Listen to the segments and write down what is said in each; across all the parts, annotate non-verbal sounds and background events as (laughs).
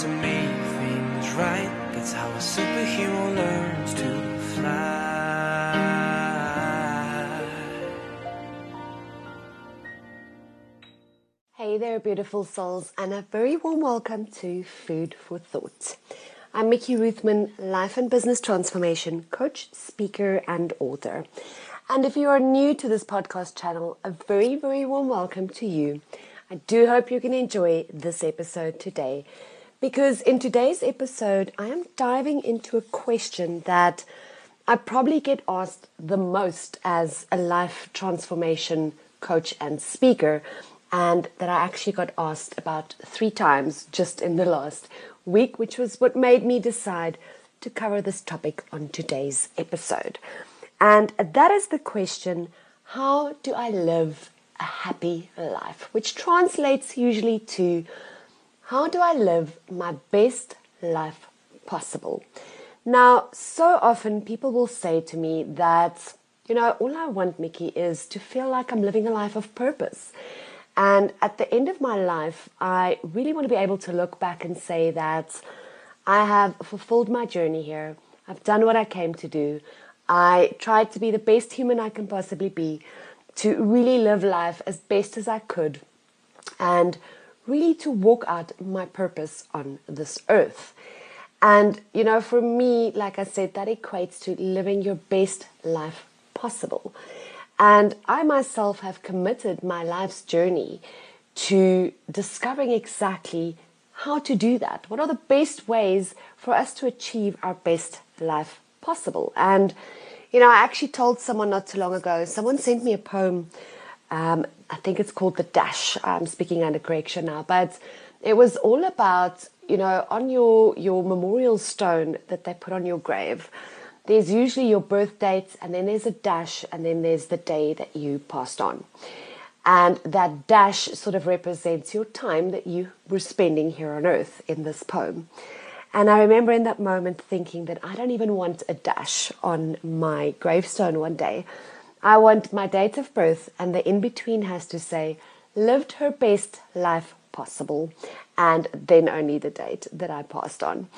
to make things right. That's how a superhero learns to fly. Hey there, beautiful souls, and a very warm welcome to Food for Thought. I'm Mickey Ruthman, life and business transformation coach, speaker, and author. And if you are new to this podcast channel, a very, very warm welcome to you. I do hope you can enjoy this episode today because in today's episode, I am diving into a question that I probably get asked the most as a life transformation coach and speaker, and that I actually got asked about three times just in the last week, which was what made me decide to cover this topic on today's episode. And that is the question how do I live a happy life? Which translates usually to how do I live my best life possible? Now, so often people will say to me that, you know, all I want, Mickey, is to feel like I'm living a life of purpose. And at the end of my life, I really want to be able to look back and say that I have fulfilled my journey here. I've done what I came to do. I tried to be the best human I can possibly be, to really live life as best as I could, and really to walk out my purpose on this earth. And, you know, for me, like I said, that equates to living your best life possible. And I myself have committed my life's journey to discovering exactly how to do that. What are the best ways for us to achieve our best life possible? And you know, I actually told someone not too long ago, someone sent me a poem. Um, I think it's called The Dash. I'm speaking under correction now, but it was all about, you know, on your, your memorial stone that they put on your grave, there's usually your birth date, and then there's a dash, and then there's the day that you passed on. And that dash sort of represents your time that you were spending here on earth in this poem. And I remember in that moment thinking that I don't even want a dash on my gravestone one day. I want my date of birth, and the in between has to say, lived her best life possible, and then only the date that I passed on.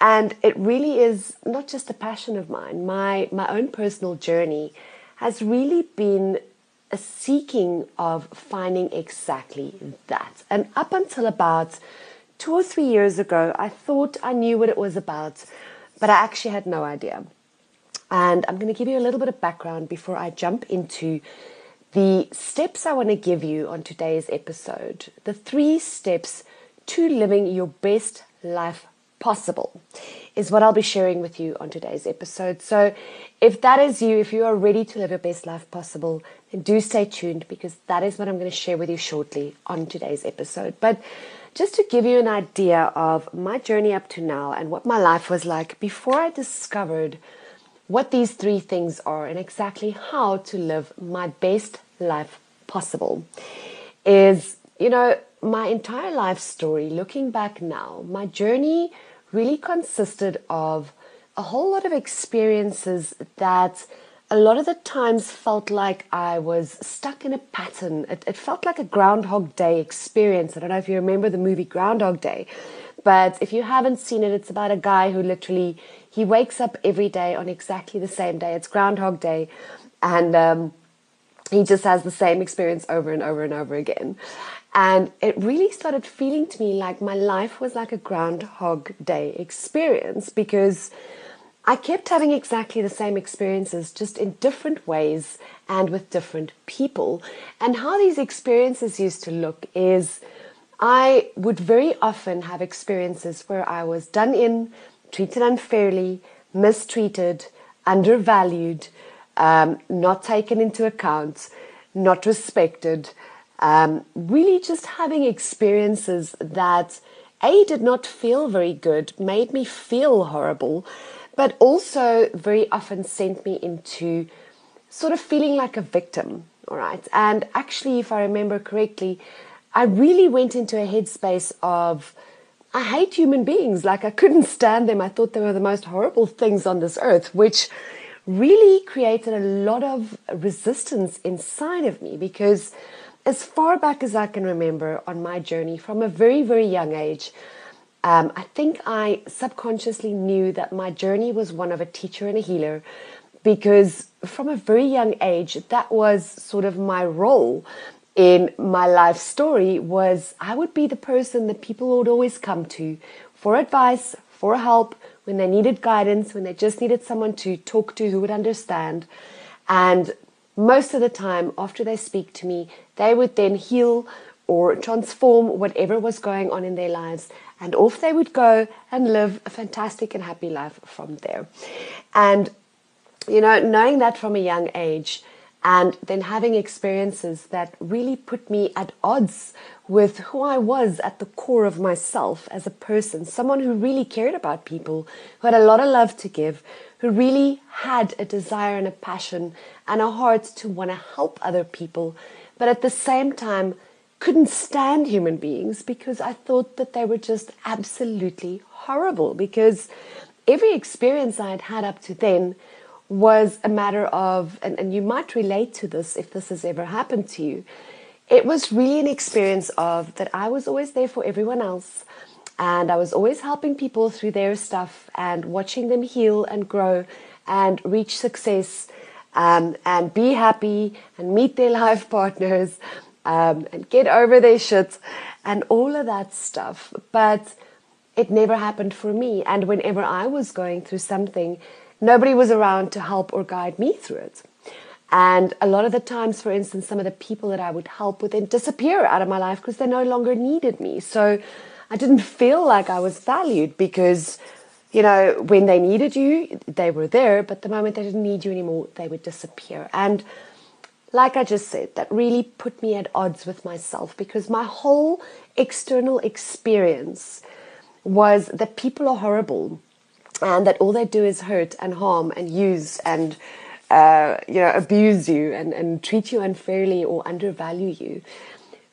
And it really is not just a passion of mine, my, my own personal journey has really been a seeking of finding exactly that. And up until about two or three years ago, I thought I knew what it was about, but I actually had no idea. And I'm going to give you a little bit of background before I jump into the steps I want to give you on today's episode. The three steps to living your best life possible is what I'll be sharing with you on today's episode. So, if that is you, if you are ready to live your best life possible, then do stay tuned because that is what I'm going to share with you shortly on today's episode. But just to give you an idea of my journey up to now and what my life was like before I discovered what these three things are and exactly how to live my best life possible is, you know, my entire life story, looking back now, my journey really consisted of a whole lot of experiences that a lot of the times felt like I was stuck in a pattern. It, it, felt like a Groundhog Day experience. I don't know if you remember the movie Groundhog Day, but if you haven't seen it, it's about a guy who literally he wakes up every day on exactly the same day. It's Groundhog Day, and um, he just has the same experience over and over and over again. And it really started feeling to me like my life was like a Groundhog Day experience because I kept having exactly the same experiences, just in different ways and with different people. And how these experiences used to look is I would very often have experiences where I was done in, treated unfairly, mistreated, undervalued, um, not taken into account, not respected. Um, really, just having experiences that A did not feel very good, made me feel horrible but also very often sent me into sort of feeling like a victim. All right. And actually, if I remember correctly, I really went into a headspace of, I hate human beings. Like I couldn't stand them. I thought they were the most horrible things on this earth, which really created a lot of resistance inside of me because as far back as I can remember on my journey from a very, very young age, um, I think I subconsciously knew that my journey was one of a teacher and a healer because from a very young age, that was sort of my role in my life story was I would be the person that people would always come to for advice, for help, when they needed guidance, when they just needed someone to talk to who would understand. And most of the time, after they speak to me, they would then heal or transform whatever was going on in their lives. And off they would go and live a fantastic and happy life from there. And, you know, knowing that from a young age, and then having experiences that really put me at odds with who I was at the core of myself as a person, someone who really cared about people, who had a lot of love to give, who really had a desire and a passion and a heart to want to help other people, but at the same time couldn't stand human beings because I thought that they were just absolutely horrible because every experience I had had up to then was a matter of, and, and you might relate to this if this has ever happened to you. It was really an experience of that I was always there for everyone else and I was always helping people through their stuff and watching them heal and grow and reach success um, and be happy and meet their life (laughs) partners um, and get over their shit and all of that stuff. But it never happened for me. And whenever I was going through something, nobody was around to help or guide me through it. And a lot of the times, for instance, some of the people that I would help would then disappear out of my life because they no longer needed me. So I didn't feel like I was valued because, you know, when they needed you, they were there, but the moment they didn't need you anymore, they would disappear. And like I just said, that really put me at odds with myself because my whole external experience was that people are horrible and that all they do is hurt and harm and use and uh, you know abuse you and, and treat you unfairly or undervalue you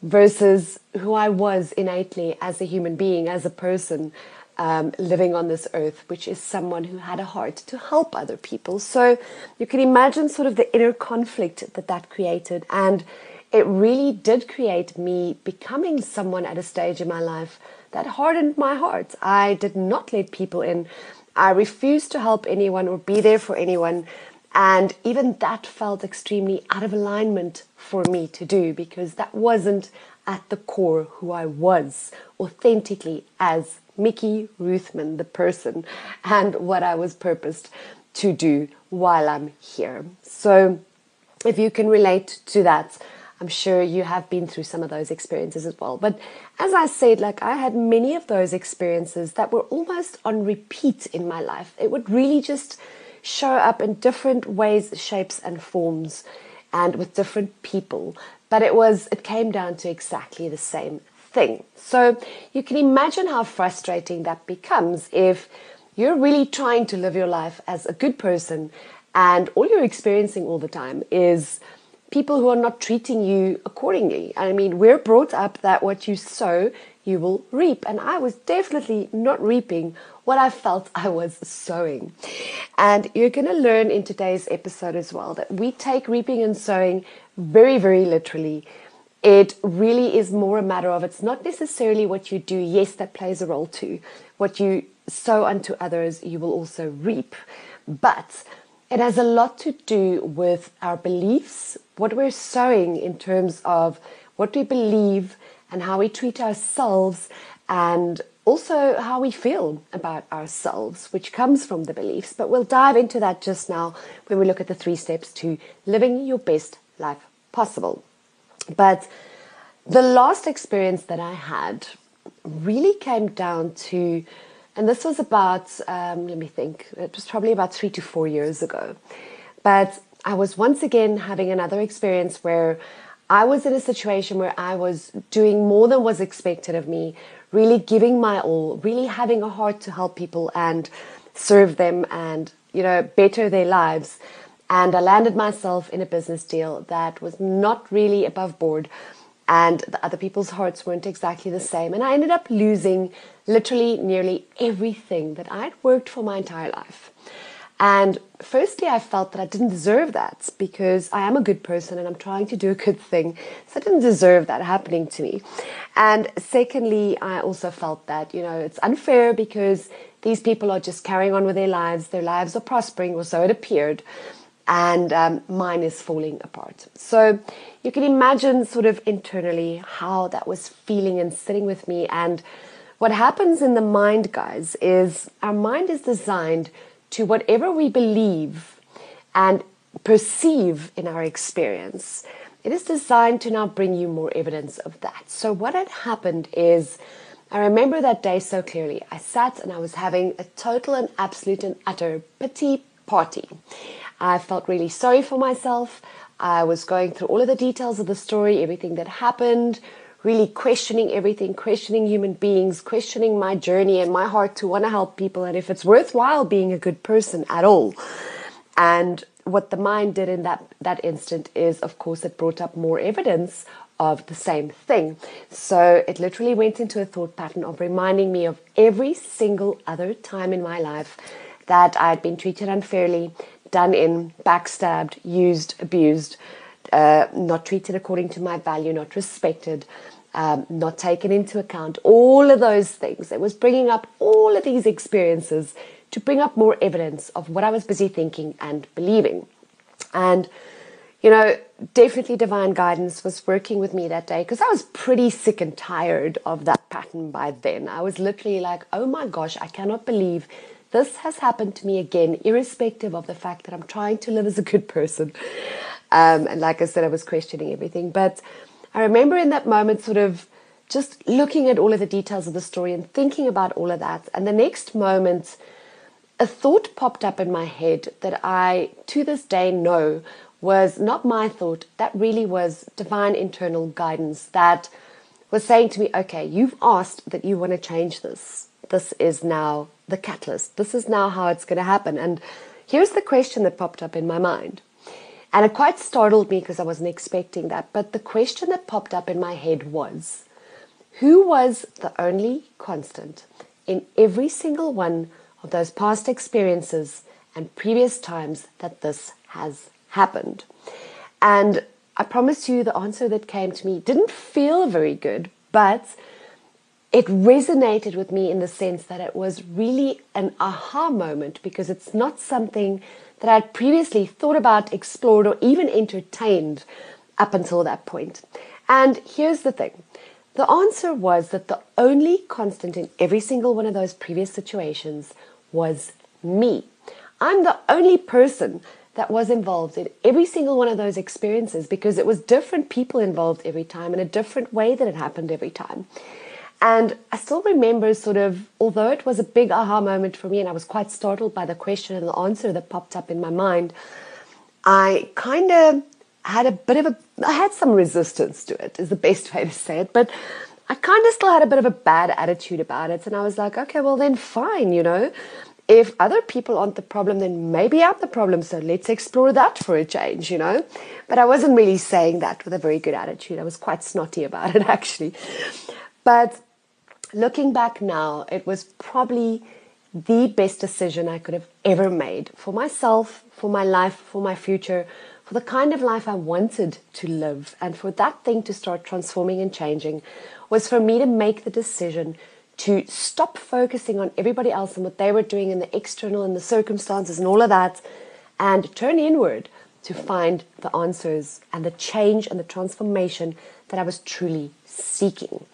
versus who I was innately as a human being, as a person um, living on this earth, which is someone who had a heart to help other people. So you can imagine sort of the inner conflict that that created. And it really did create me becoming someone at a stage in my life that hardened my heart. I did not let people in I refused to help anyone or be there for anyone. And even that felt extremely out of alignment for me to do because that wasn't at the core who I was authentically as Mickey Ruthman, the person, and what I was purposed to do while I'm here. So, if you can relate to that, I'm sure you have been through some of those experiences as well. But as I said, like I had many of those experiences that were almost on repeat in my life. It would really just show up in different ways, shapes, and forms, and with different people. But it was, it came down to exactly the same thing. So you can imagine how frustrating that becomes if you're really trying to live your life as a good person and all you're experiencing all the time is people who are not treating you accordingly. I mean, we're brought up that what you sow, you will reap. And I was definitely not reaping what I felt I was sowing. And you're going to learn in today's episode as well that we take reaping and sowing very, very literally. It really is more a matter of it's not necessarily what you do. Yes, that plays a role too. What you sow unto others, you will also reap. But it has a lot to do with our beliefs, what we're sowing in terms of what we believe and how we treat ourselves, and also how we feel about ourselves, which comes from the beliefs. But we'll dive into that just now when we look at the three steps to living your best life possible. But the last experience that I had really came down to and this was about, um, let me think, it was probably about three to four years ago. But I was once again having another experience where I was in a situation where I was doing more than was expected of me, really giving my all, really having a heart to help people and serve them and, you know, better their lives. And I landed myself in a business deal that was not really above board and the other people's hearts weren't exactly the same. And I ended up losing literally nearly everything that I'd worked for my entire life. And firstly, I felt that I didn't deserve that because I am a good person and I'm trying to do a good thing. So I didn't deserve that happening to me. And secondly, I also felt that, you know, it's unfair because these people are just carrying on with their lives. Their lives are prospering, or so it appeared. And um, mine is falling apart. So you can imagine, sort of internally, how that was feeling and sitting with me. And what happens in the mind, guys, is our mind is designed to whatever we believe and perceive in our experience. It is designed to now bring you more evidence of that. So, what had happened is, I remember that day so clearly. I sat and I was having a total and absolute and utter pity party. I felt really sorry for myself. I was going through all of the details of the story, everything that happened, really questioning everything, questioning human beings, questioning my journey and my heart to want to help people and if it's worthwhile being a good person at all. And what the mind did in that, that instant is, of course, it brought up more evidence of the same thing. So it literally went into a thought pattern of reminding me of every single other time in my life that I had been treated unfairly, done in, backstabbed, used, abused, uh, not treated according to my value, not respected, um, not taken into account, all of those things. It was bringing up all of these experiences to bring up more evidence of what I was busy thinking and believing. And, you know, definitely divine guidance was working with me that day because I was pretty sick and tired of that pattern by then. I was literally like, oh my gosh, I cannot believe this has happened to me again, irrespective of the fact that I'm trying to live as a good person. Um, and like I said, I was questioning everything. But I remember in that moment sort of just looking at all of the details of the story and thinking about all of that. And the next moment, a thought popped up in my head that I, to this day, know was not my thought. That really was divine internal guidance that was saying to me, okay, you've asked that you want to change this. This is now the catalyst. This is now how it's going to happen. And here's the question that popped up in my mind and it quite startled me because I wasn't expecting that. But the question that popped up in my head was who was the only constant in every single one of those past experiences and previous times that this has happened? And I promise you, the answer that came to me didn't feel very good, but it resonated with me in the sense that it was really an aha moment because it's not something that I'd previously thought about, explored, or even entertained up until that point. And here's the thing the answer was that the only constant in every single one of those previous situations was me. I'm the only person that was involved in every single one of those experiences because it was different people involved every time in a different way that it happened every time. And I still remember sort of, although it was a big aha moment for me and I was quite startled by the question and the answer that popped up in my mind, I kind of had a bit of a, I had some resistance to it, is the best way to say it. But I kind of still had a bit of a bad attitude about it. And I was like, okay, well, then fine, you know. If other people aren't the problem, then maybe I'm the problem. So let's explore that for a change, you know. But I wasn't really saying that with a very good attitude. I was quite snotty about it, (laughs) actually. But looking back now, it was probably the best decision I could have ever made for myself, for my life, for my future, for the kind of life I wanted to live, and for that thing to start transforming and changing was for me to make the decision to stop focusing on everybody else and what they were doing and the external and the circumstances and all of that and turn inward to find the answers and the change and the transformation that I was truly seeking.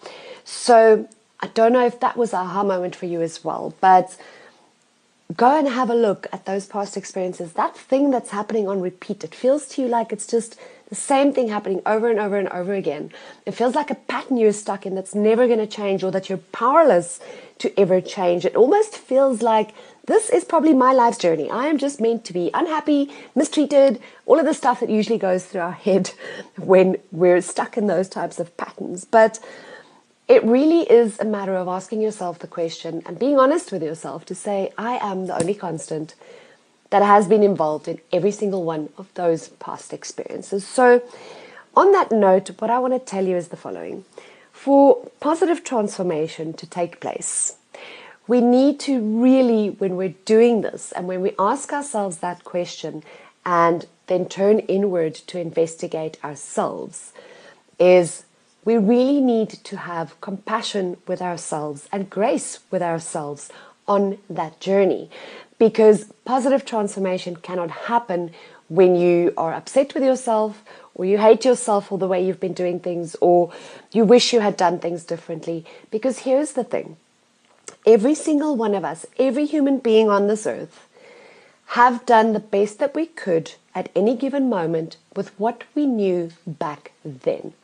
So I don't know if that was a aha moment for you as well, but go and have a look at those past experiences. That thing that's happening on repeat, it feels to you like it's just the same thing happening over and over and over again. It feels like a pattern you're stuck in that's never going to change or that you're powerless to ever change. It almost feels like this is probably my life's journey. I am just meant to be unhappy, mistreated, all of the stuff that usually goes through our (laughs) head when we're stuck in those types of patterns. But it really is a matter of asking yourself the question and being honest with yourself to say, I am the only constant that has been involved in every single one of those past experiences. So, on that note, what I want to tell you is the following for positive transformation to take place, we need to really, when we're doing this and when we ask ourselves that question and then turn inward to investigate ourselves, is we really need to have compassion with ourselves and grace with ourselves on that journey because positive transformation cannot happen when you are upset with yourself or you hate yourself for the way you've been doing things or you wish you had done things differently. Because here's the thing. Every single one of us every human being on this earth have done the best that we could at any given moment with what we knew back then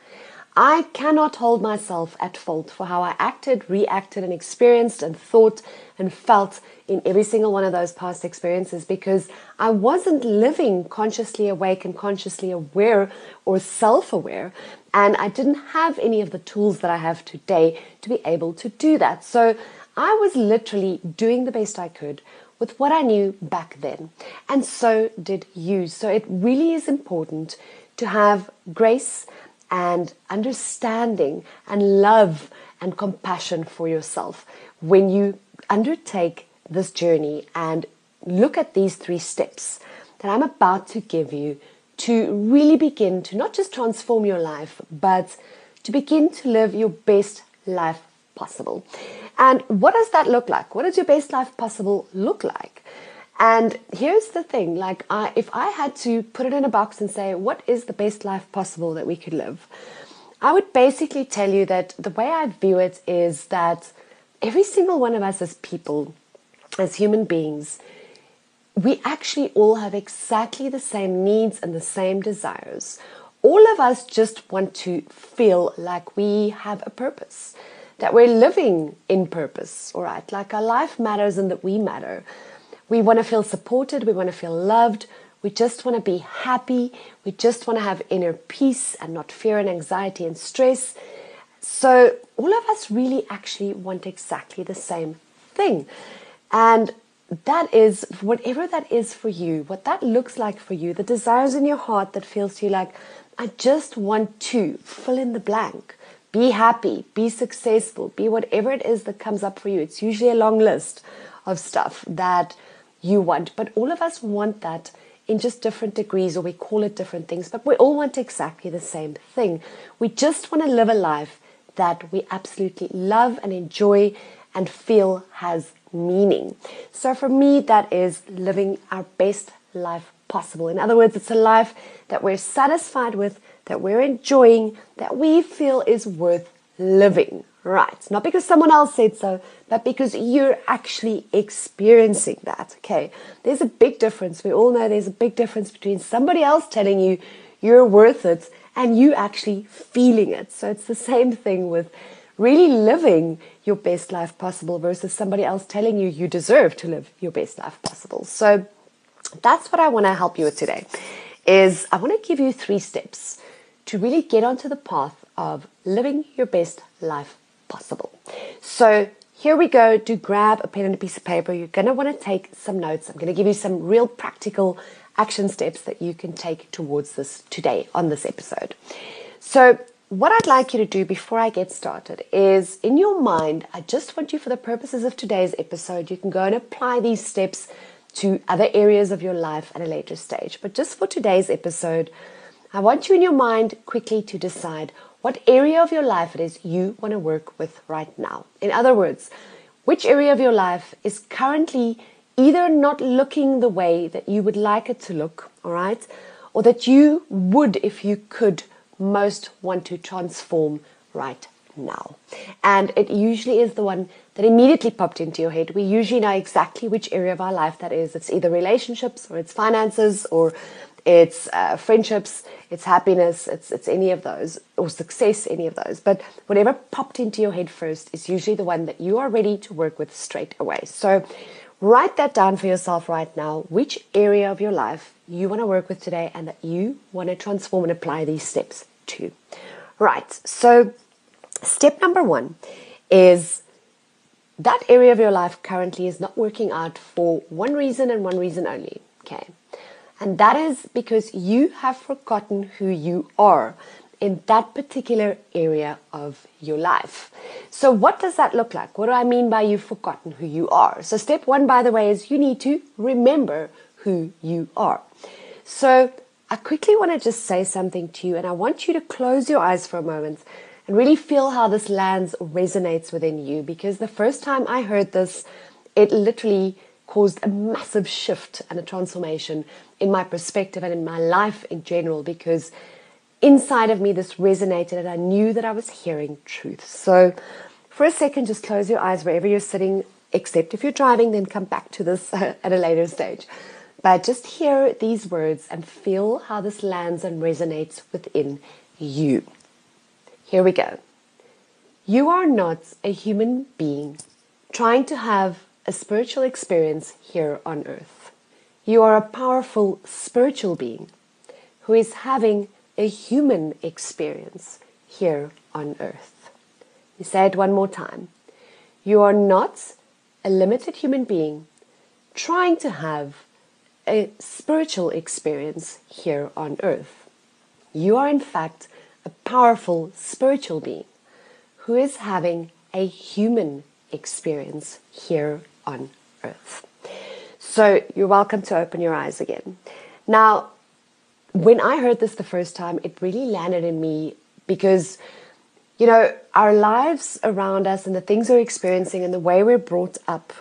I cannot hold myself at fault for how I acted, reacted, and experienced and thought and felt in every single one of those past experiences because I wasn't living consciously awake and consciously aware or self aware. And I didn't have any of the tools that I have today to be able to do that. So I was literally doing the best I could with what I knew back then. And so did you. So it really is important to have grace and understanding and love and compassion for yourself when you undertake this journey and look at these three steps that I'm about to give you to really begin to not just transform your life, but to begin to live your best life possible. And what does that look like? What does your best life possible look like? And here's the thing like, I, if I had to put it in a box and say, what is the best life possible that we could live? I would basically tell you that the way I view it is that every single one of us as people, as human beings, we actually all have exactly the same needs and the same desires. All of us just want to feel like we have a purpose, that we're living in purpose, all right, like our life matters and that we matter. We want to feel supported, we want to feel loved, we just want to be happy, we just want to have inner peace and not fear and anxiety and stress. So, all of us really actually want exactly the same thing. And that is whatever that is for you, what that looks like for you, the desires in your heart that feels to you like, I just want to fill in the blank. Be happy, be successful, be whatever it is that comes up for you. It's usually a long list of stuff that you want. But all of us want that in just different degrees, or we call it different things, but we all want exactly the same thing. We just want to live a life that we absolutely love and enjoy and feel has meaning. So for me, that is living our best life possible. In other words, it's a life that we're satisfied with, that we're enjoying, that we feel is worth living. Right. Not because someone else said so, but because you're actually experiencing that. Okay. There's a big difference. We all know there's a big difference between somebody else telling you you're worth it and you actually feeling it. So it's the same thing with really living your best life possible versus somebody else telling you you deserve to live your best life possible. So that's what I want to help you with today is I want to give you three steps to really get onto the path of living your best life possible. So here we go. Do grab a pen and a piece of paper. You're going to want to take some notes. I'm going to give you some real practical action steps that you can take towards this today on this episode. So, what I'd like you to do before I get started is in your mind, I just want you, for the purposes of today's episode, you can go and apply these steps to other areas of your life at a later stage. But just for today's episode, I want you in your mind quickly to decide what area of your life it is you want to work with right now. In other words, which area of your life is currently either not looking the way that you would like it to look, all right, or that you would, if you could, most want to transform right now. And it usually is the one that immediately popped into your head. We usually know exactly which area of our life that is. It's either relationships or it's finances or it's uh, friendships, it's happiness, it's, it's any of those, or success, any of those. But whatever popped into your head first is usually the one that you are ready to work with straight away. So write that down for yourself right now, which area of your life you want to work with today and that you want to transform and apply these steps to. Right, so step number one is that area of your life currently is not working out for one reason and one reason only. Okay. And that is because you have forgotten who you are. in that particular area of your life. So, what does that look like? What do I mean by you've forgotten who you are? So, step one, by the way, is you need to remember who you are. So, I quickly want to just say something to you, and I want you to close your eyes for a moment and really feel how this lands resonates within you because the first time I heard this, it literally caused a massive shift and a transformation in my perspective and in my life in general because inside of me this resonated and I knew that I was hearing truth. So, for a second, just close your eyes wherever you're sitting, except if you're driving, then come back to this (laughs) at a later stage. But just hear these words and feel how this lands and resonates within you. Here we go. You are not a human being trying to have a spiritual experience here on earth. You are a powerful spiritual being who is having a human experience here on earth. You say it one more time. You are not a limited human being trying to have a spiritual experience here on earth. You are, in fact, a powerful spiritual being who is having a human experience here on earth. So you're welcome to open your eyes again. Now, when I heard this the first time, it really landed in me because, you know, our lives around us and the things we're experiencing and the way we're brought up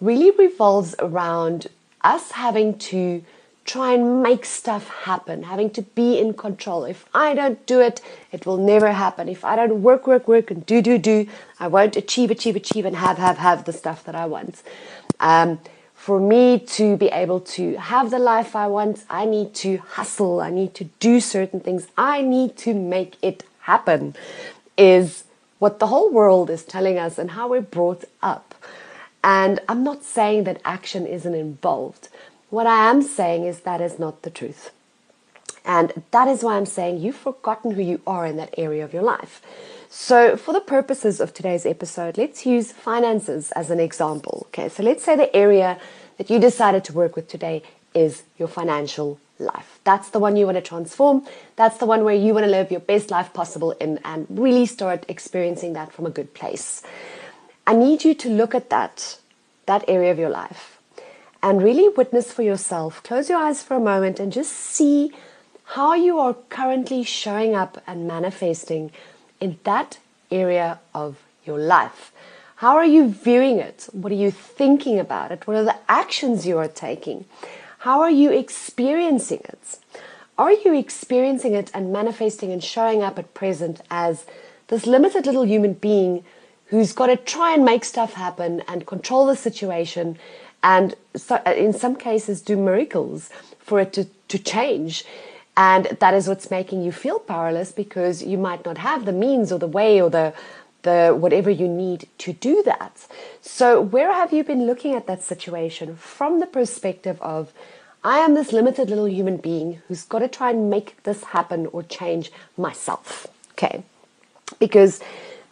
really revolves around us having to try and make stuff happen, having to be in control. If I don't do it, it will never happen. If I don't work, work, work, and do, do, do, I won't achieve, achieve, achieve, and have, have, have the stuff that I want. Um, for me to be able to have the life I want, I need to hustle, I need to do certain things, I need to make it happen, is what the whole world is telling us and how we're brought up. And I'm not saying that action isn't involved. What I am saying is that is not the truth. And that is why I'm saying you've forgotten who you are in that area of your life. So, for the purposes of today's episode, let's use finances as an example. Okay, so let's say the area that you decided to work with today is your financial life. That's the one you want to transform. That's the one where you want to live your best life possible in and really start experiencing that from a good place. I need you to look at that, that area of your life and really witness for yourself. Close your eyes for a moment and just see how you are currently showing up and manifesting in that area of your life. How are you viewing it? What are you thinking about it? What are the actions you are taking? How are you experiencing it? Are you experiencing it and manifesting and showing up at present as this limited little human being who's got to try and make stuff happen and control the situation and so, in some cases do miracles for it to, to change. And that is what's making you feel powerless because you might not have the means or the way or the the whatever you need to do that. So where have you been looking at that situation from the perspective of I am this limited little human being who's got to try and make this happen or change myself. Okay. Because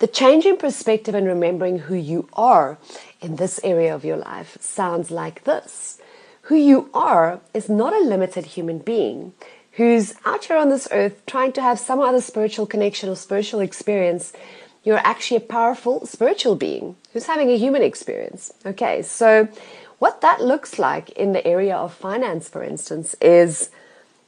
the change in perspective and remembering who you are in this area of your life sounds like this. Who you are is not a limited human being who's out here on this earth trying to have some other spiritual connection or spiritual experience. You're actually a powerful spiritual being who's having a human experience. Okay, so what that looks like in the area of finance, for instance, is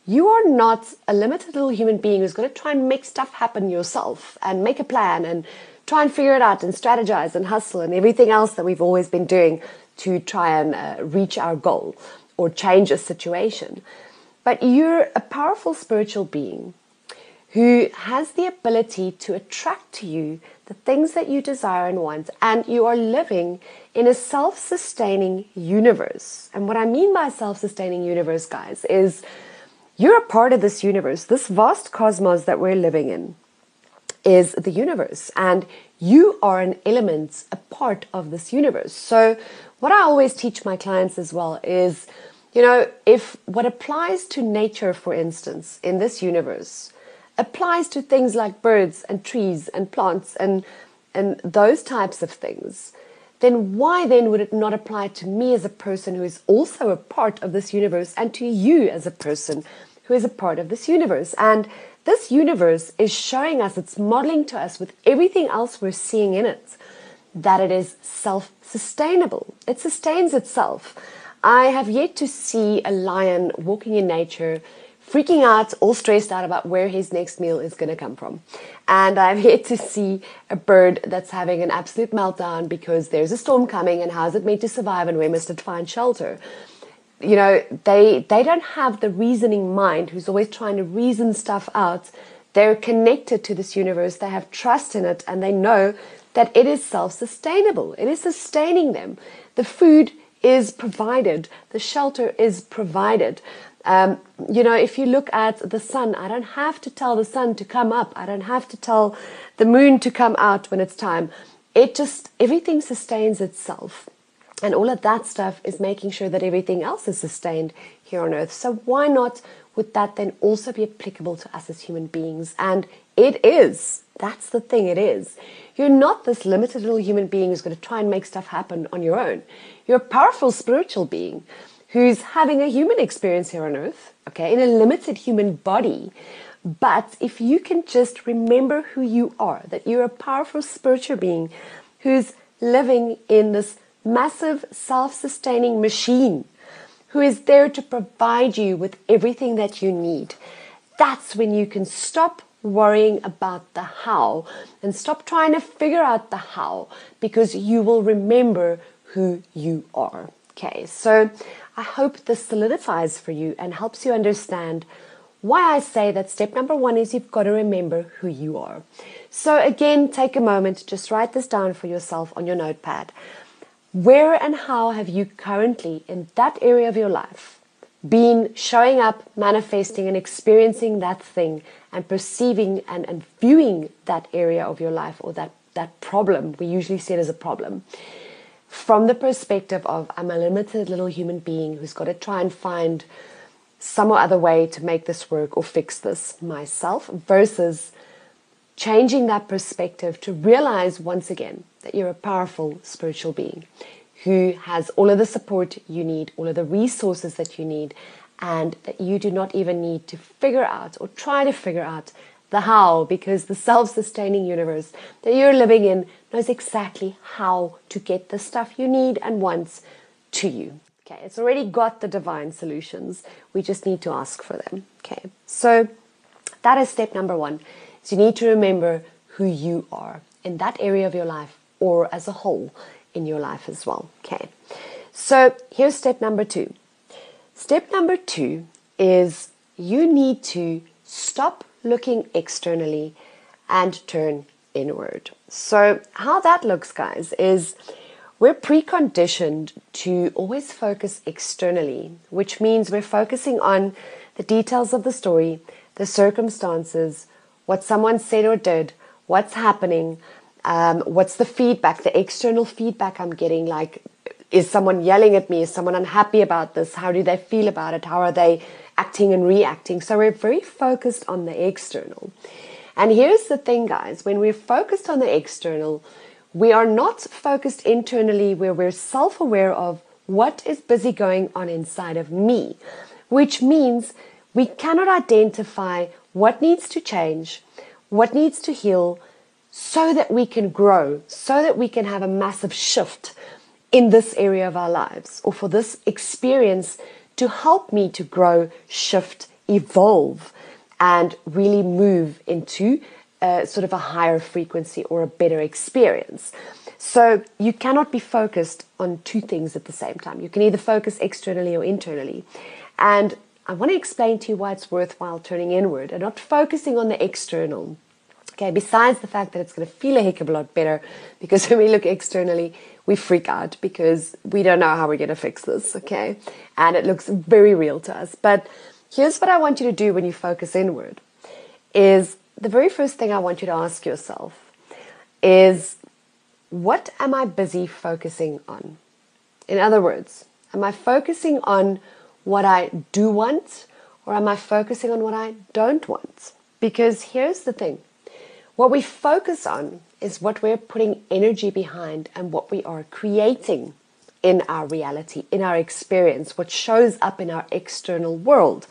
you are not a limited little human being who's going to try and make stuff happen yourself and make a plan and try and figure it out and strategize and hustle and everything else that we've always been doing to try and uh, reach our goal or change a situation. But you're a powerful spiritual being who has the ability to attract to you the things that you desire and want, and you are living in a self sustaining universe. And what I mean by self sustaining universe, guys, is you're a part of this universe, this vast cosmos that we're living in is the universe, and you are an element, a part of this universe. So, what I always teach my clients as well is, you know, if what applies to nature, for instance, in this universe, applies to things like birds and trees and plants and and those types of things, then why then would it not apply to me as a person who is also a part of this universe and to you as a person who is a part of this universe? And this universe is showing us, it's modeling to us with everything else we're seeing in it, that it is self sustainable. It sustains itself. I have yet to see a lion walking in nature freaking out, all stressed out about where his next meal is going to come from. And I've (laughs) yet to see a bird that's having an absolute meltdown because there's a storm coming and how's it meant to survive and where must it find shelter. You know, they they don't have the reasoning mind who's always trying to reason stuff out. They're connected to this universe, they have trust in it, and they know that it is self-sustainable. It is sustaining them. The food is provided, the shelter is provided. Um, you know, if you look at the sun, I don't have to tell the sun to come up. I don't have to tell the moon to come out when it's time. It just, everything sustains itself. And all of that stuff is making sure that everything else is sustained here on earth. So why not would that then also be applicable to us as human beings? And it is. That's the thing, it is. You're not this limited little human being who's going to try and make stuff happen on your own. You're a powerful spiritual being who's having a human experience here on earth, okay, in a limited human body. But if you can just remember who you are, that you're a powerful spiritual being who's living in this massive self sustaining machine, who is there to provide you with everything that you need, that's when you can stop worrying about the how and stop trying to figure out the how because you will remember who you are. Okay, so I hope this solidifies for you and helps you understand why I say that step number one is you've got to remember who you are. So, again, take a moment, just write this down for yourself on your notepad. Where and how have you currently, in that area of your life, been showing up, manifesting, and experiencing that thing and perceiving and, and viewing that area of your life or that, that problem? We usually see it as a problem from the perspective of I'm a limited little human being who's got to try and find some other way to make this work or fix this myself versus changing that perspective to realize once again that you're a powerful spiritual being who has all of the support you need, all of the resources that you need, and that you do not even need to figure out or try to figure out the how, because the self sustaining universe that you're living in knows exactly how to get the stuff you need and wants to you. Okay, it's already got the divine solutions. We just need to ask for them. Okay, so that is step number one. So you need to remember who you are in that area of your life or as a whole in your life as well. Okay, so here's step number two. Step number two is you need to stop looking externally and turn inward. So, how that looks, guys, is we're preconditioned to always focus externally, which means we're focusing on the details of the story, the circumstances, what someone said or did, what's happening, um, what's the feedback, the external feedback I'm getting. Like, is someone yelling at me? Is someone unhappy about this? How do they feel about it? How are they acting and reacting? So, we're very focused on the external. And here's the thing, guys when we're focused on the external, we are not focused internally where we're self aware of what is busy going on inside of me, which means we cannot identify what needs to change, what needs to heal, so that we can grow, so that we can have a massive shift in this area of our lives, or for this experience to help me to grow, shift, evolve and really move into a, sort of a higher frequency or a better experience. So you cannot be focused on two things at the same time. You can either focus externally or internally. And I want to explain to you why it's worthwhile turning inward and not focusing on the external. Okay, besides the fact that it's going to feel a heck of a lot better because (laughs) when we look externally, we freak out because we don't know how we're going to fix this, okay? And it looks very real to us. But Here's what I want you to do when you focus inward is the very first thing I want you to ask yourself is what am I busy focusing on? In other words, am I focusing on what I do want or am I focusing on what I don't want? Because here's the thing what we focus on is what we're putting energy behind and what we are creating in our reality, in our experience, what shows up in our external world.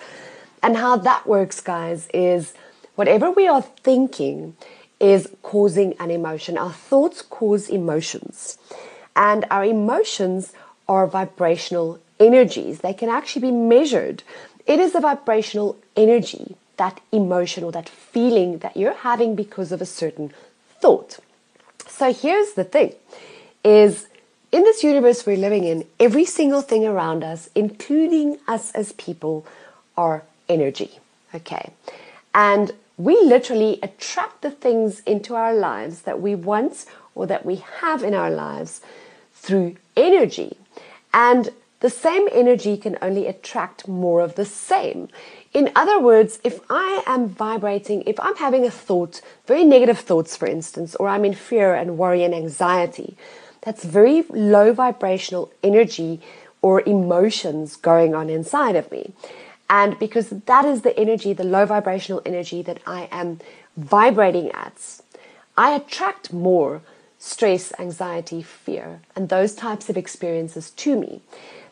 And how that works, guys, is whatever we are thinking is causing an emotion. Our thoughts cause emotions, and our emotions are vibrational energies. They can actually be measured. It is a vibrational energy, that emotion or that feeling that you're having because of a certain thought. So here's the thing is in this universe we're living in, every single thing around us, including us as people, are energy. Okay. And we literally attract the things into our lives that we want or that we have in our lives through energy. And the same energy can only attract more of the same. In other words, if I am vibrating, if I'm having a thought, very negative thoughts, for instance, or I'm in fear and worry and anxiety, that's very low vibrational energy or emotions going on inside of me. And because that is the energy, the low vibrational energy that I am vibrating at, I attract more stress, anxiety, fear, and those types of experiences to me.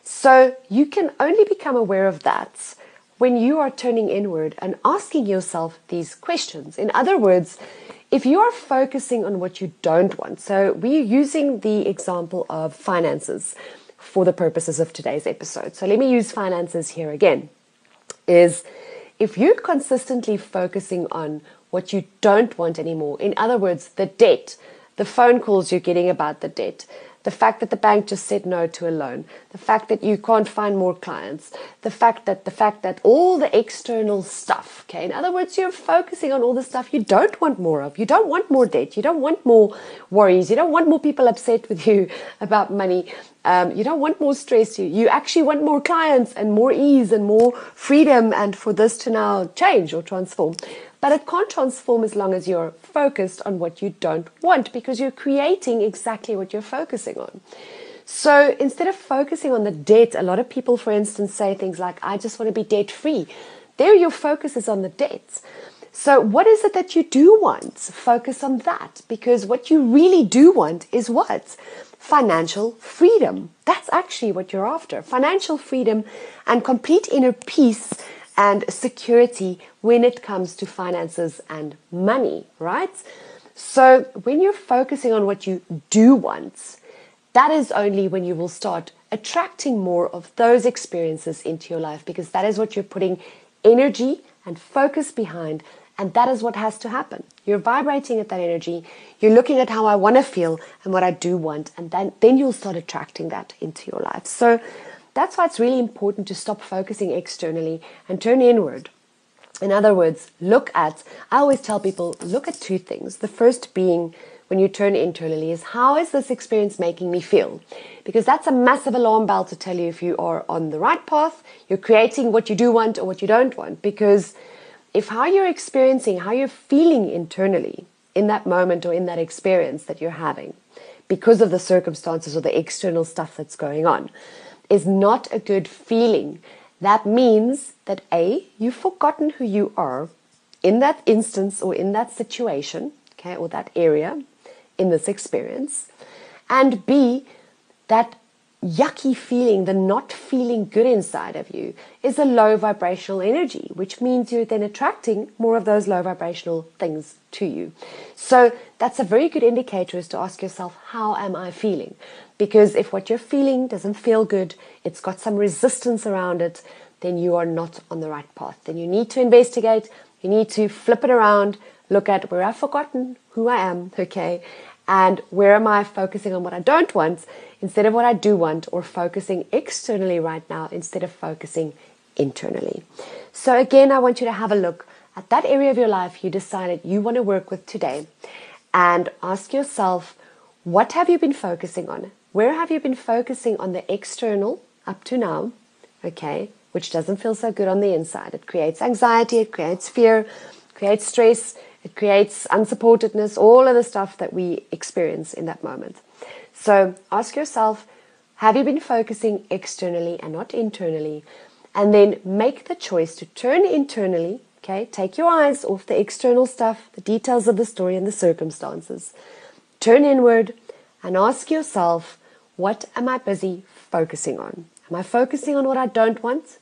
So you can only become aware of that when you are turning inward and asking yourself these questions. In other words, if you are focusing on what you don't want, so we're using the example of finances for the purposes of today's episode. So let me use finances here again. Is if you're consistently focusing on what you don't want anymore, in other words, the debt, the phone calls you're getting about the debt, the fact that the bank just said no to a loan, the fact that you can't find more clients, the fact that the fact that all the external stuff, okay, in other words, you're focusing on all the stuff you don't want more of. You don't want more debt. You don't want more worries. You don't want more people upset with you (laughs) about money. Um, you don't want more stress. You, you actually want more clients and more ease and more freedom and for this to now change or transform. But it can't transform as long as you're focused on what you don't want because you're creating exactly what you're focusing on. So instead of focusing on the debt, a lot of people, for instance, say things like, I just want to be debt free. There, your focus is on the debts. So, what is it that you do want? Focus on that because what you really do want is what? Financial freedom. That's actually what you're after. Financial freedom and complete inner peace and security when it comes to finances and money, right? So when you're focusing on what you do want, that is only when you will start attracting more of those experiences into your life because that is what you're putting energy and focus behind. And that is what has to happen. You're vibrating at that energy. You're looking at how I want to feel and what I do want. And then, then you'll start attracting that into your life. So that's why it's really important to stop focusing externally and turn inward. In other words, look at, I always tell people, look at two things. The first being when you turn internally is how is this experience making me feel? Because that's a massive alarm bell to tell you if you are on the right path, you're creating what you do want or what you don't want. Because if how you're experiencing, how you're feeling internally in that moment or in that experience that you're having, because of the circumstances or the external stuff that's going on, is not a good feeling, that means that A, you've forgotten who you are in that instance or in that situation, okay, or that area in this experience. And B, that yucky feeling, the not feeling good inside of you, is a low vibrational energy, which means you're then attracting more of those low vibrational things to you. So that's a very good indicator is to ask yourself, how am I feeling? Because if what you're feeling doesn't feel good, it's got some resistance around it, then you are not on the right path. Then you need to investigate, you need to flip it around, look at where I've forgotten who I am, okay, and where am I focusing on what I don't want instead of what I do want, or focusing externally right now instead of focusing internally. So, again, I want you to have a look at that area of your life you decided you want to work with today and ask yourself, what have you been focusing on? Where have you been focusing on the external up to now? Okay, which doesn't feel so good on the inside. It creates anxiety, it creates fear, creates stress, it creates unsupportedness, all of the stuff that we experience in that moment. So ask yourself, have you been focusing externally and not internally? And then make the choice to turn internally, okay? Take your eyes off the external stuff, the details of the story and the circumstances. Turn inward and ask yourself, what am I busy focusing on? Am I focusing on what I don't want?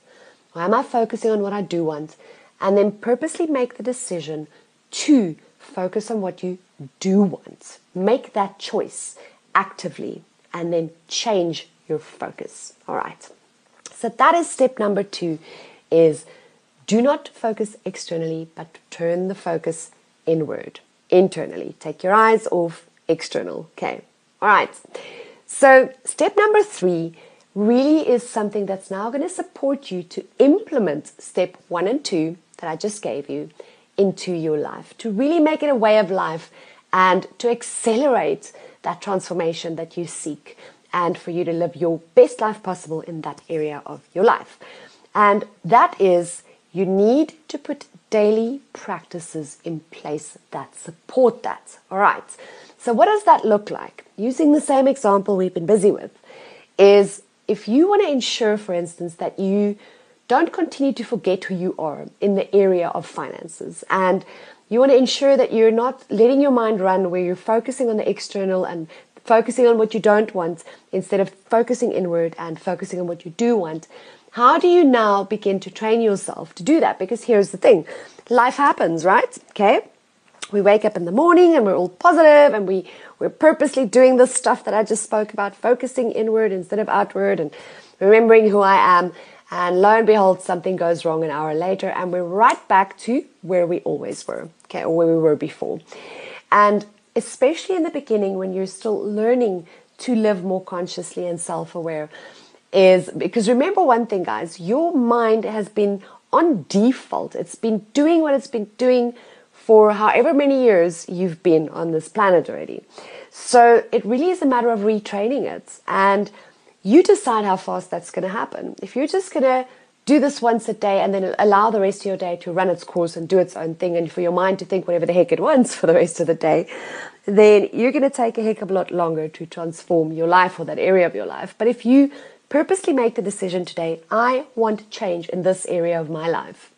Or am I focusing on what I do want? and then purposely make the decision to focus on what you do want. Make that choice actively and then change your focus. All right. So that is step number 2 is do not focus externally but turn the focus inward, internally. Take your eyes off external. Okay. All right. So step number 3 really is something that's now going to support you to implement step 1 and 2 that I just gave you into your life, to really make it a way of life and to accelerate that transformation that you seek and for you to live your best life possible in that area of your life. And that is, you need to put daily practices in place that support that. All right. So, what does that look like? Using the same example we've been busy with, is if you want to ensure, for instance, that you don't continue to forget who you are in the area of finances. And you want to ensure that you're not letting your mind run where you're focusing on the external and focusing on what you don't want instead of focusing inward and focusing on what you do want. How do you now begin to train yourself to do that? Because here's the thing life happens, right? Okay. We wake up in the morning and we're all positive and we, we're purposely doing the stuff that I just spoke about, focusing inward instead of outward and remembering who I am. And lo and behold, something goes wrong an hour later, and we're right back to where we always were, okay, or where we were before. And especially in the beginning, when you're still learning to live more consciously and self aware, is because remember one thing, guys, your mind has been on default, it's been doing what it's been doing for however many years you've been on this planet already. So it really is a matter of retraining it. And you decide how fast that's going to happen. If you're just going to do this once a day and then allow the rest of your day to run its course and do its own thing and for your mind to think whatever the heck it wants (laughs) for the rest of the day, then you're going to take a heck of a lot longer to transform your life or that area of your life. But if you purposely make the decision today, I want change in this area of my life,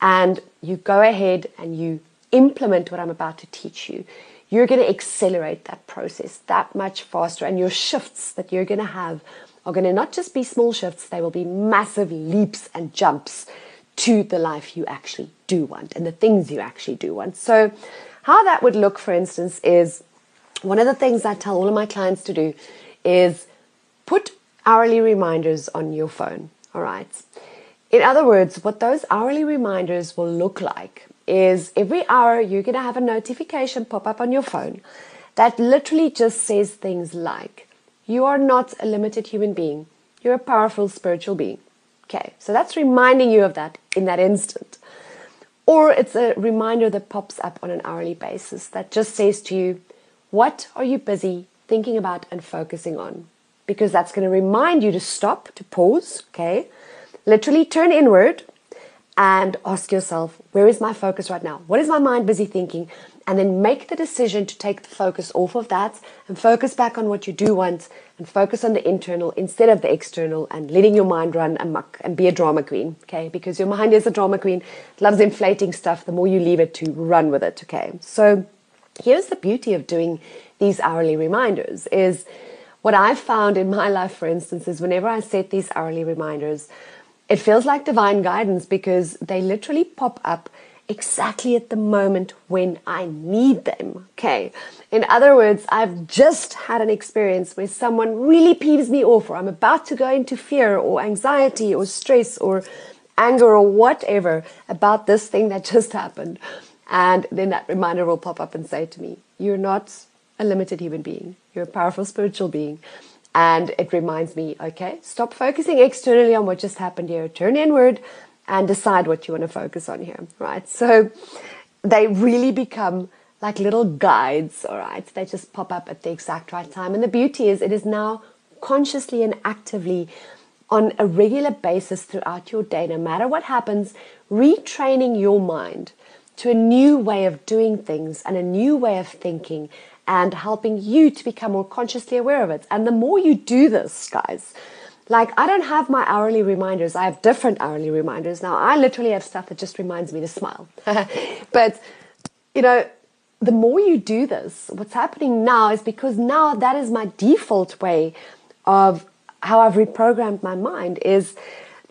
and you go ahead and you implement what I'm about to teach you, you're going to accelerate that process that much faster. And your shifts that you're going to have are going to not just be small shifts, they will be massive leaps and jumps to the life you actually do want and the things you actually do want. So, how that would look, for instance, is one of the things I tell all of my clients to do is put hourly reminders on your phone. All right. In other words, what those hourly reminders will look like is every hour you're going to have a notification pop up on your phone that literally just says things like, You are not a limited human being, you're a powerful spiritual being. Okay, so that's reminding you of that in that instant. Or it's a reminder that pops up on an hourly basis that just says to you, What are you busy thinking about and focusing on? Because that's going to remind you to stop, to pause, okay? Literally turn inward and ask yourself, where is my focus right now? What is my mind busy thinking? And then make the decision to take the focus off of that and focus back on what you do want and focus on the internal instead of the external and letting your mind run amok and be a drama queen, okay? Because your mind is a drama queen, loves inflating stuff the more you leave it to run with it, okay? So here's the beauty of doing these hourly reminders is what I've found in my life, for instance, is whenever I set these hourly reminders, it feels like divine guidance because they literally pop up exactly at the moment when I need them. Okay. In other words, I've just had an experience where someone really peeves me off, or I'm about to go into fear or anxiety or stress or anger or whatever about this thing that (laughs) just happened. And then that reminder will pop up and say to me, You're not a limited human being, you're a powerful spiritual being. And it reminds me, okay, stop focusing externally on what just happened here, turn inward and decide what you want to focus on here, right? So they really become like little guides, all right? They just pop up at the exact right time. And the beauty is, it is now consciously and actively on a regular basis throughout your day, no matter what happens, retraining your mind to a new way of doing things and a new way of thinking and helping you to become more consciously aware of it. And the more you do this, guys, like I don't have my hourly reminders. I have different hourly reminders. Now I literally have stuff that just reminds me to smile. (laughs) but you know, the more you do this, what's happening now is because now that is my default way of how I've reprogrammed my mind is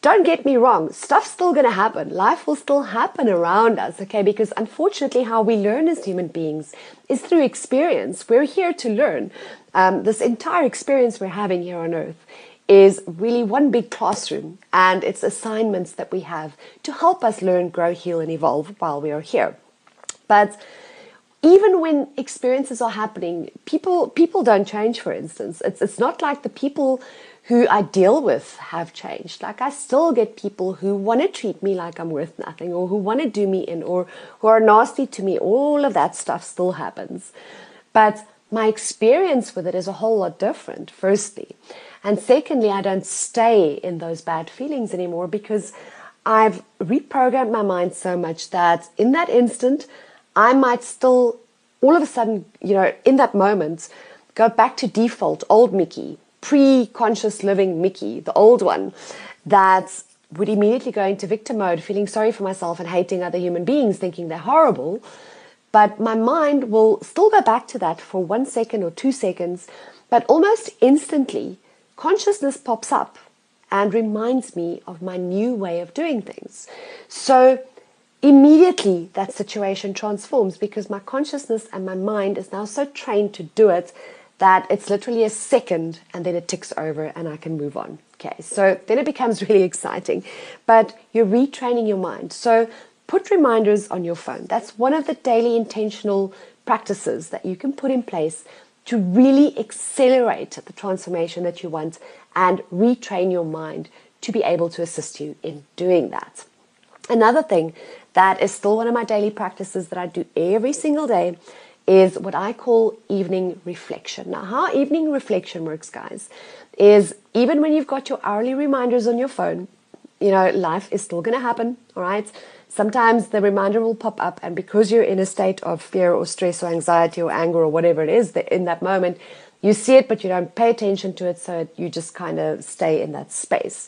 don't get me wrong, stuff's still going to happen. Life will still happen around us, okay? Because unfortunately, how we learn as human beings is through experience. We're here to learn. Um, this entire experience we're having here on earth is really one big classroom, and it's assignments that we have to help us learn, grow, heal, and evolve while we are here. But even when experiences are happening, people people don't change. For instance, it's it's not like the people who I deal with have changed. Like I still get people who want to treat me like I'm worth nothing, or who want to do me in, or who are nasty to me. All of that stuff still happens, but my experience with it is a whole lot different. Firstly, and secondly, I don't stay in those bad feelings anymore because I've reprogrammed my mind so much that in that instant I might still, all of a sudden, you know, in that moment, go back to default, old Mickey, pre conscious living Mickey, the old one, that would immediately go into victim mode, feeling sorry for myself and hating other human beings, thinking they're horrible. But my mind will still go back to that for one second or two seconds, but almost instantly, consciousness pops up and reminds me of my new way of doing things. So immediately that situation transforms because my consciousness and my mind is now so trained to do it that it's literally a second and then it ticks over and I can move on. Okay, so then it becomes (laughs) really exciting, but you're retraining your mind. So put reminders on your phone. That's one of the daily intentional practices that you can put in place to really accelerate the transformation that you want and retrain your mind to be able to assist you in doing that. Another thing that is still one of my daily practices that I do every single day is what I call evening reflection. Now, how evening reflection works, guys, is even when you've got your hourly reminders on your phone, you know, life is still going to happen, all right? Sometimes the reminder will pop up, and because you're in a state of fear or stress or anxiety or anger or whatever it is that in that moment, you see it, but you don't pay attention to it, so you just kind of stay in that space.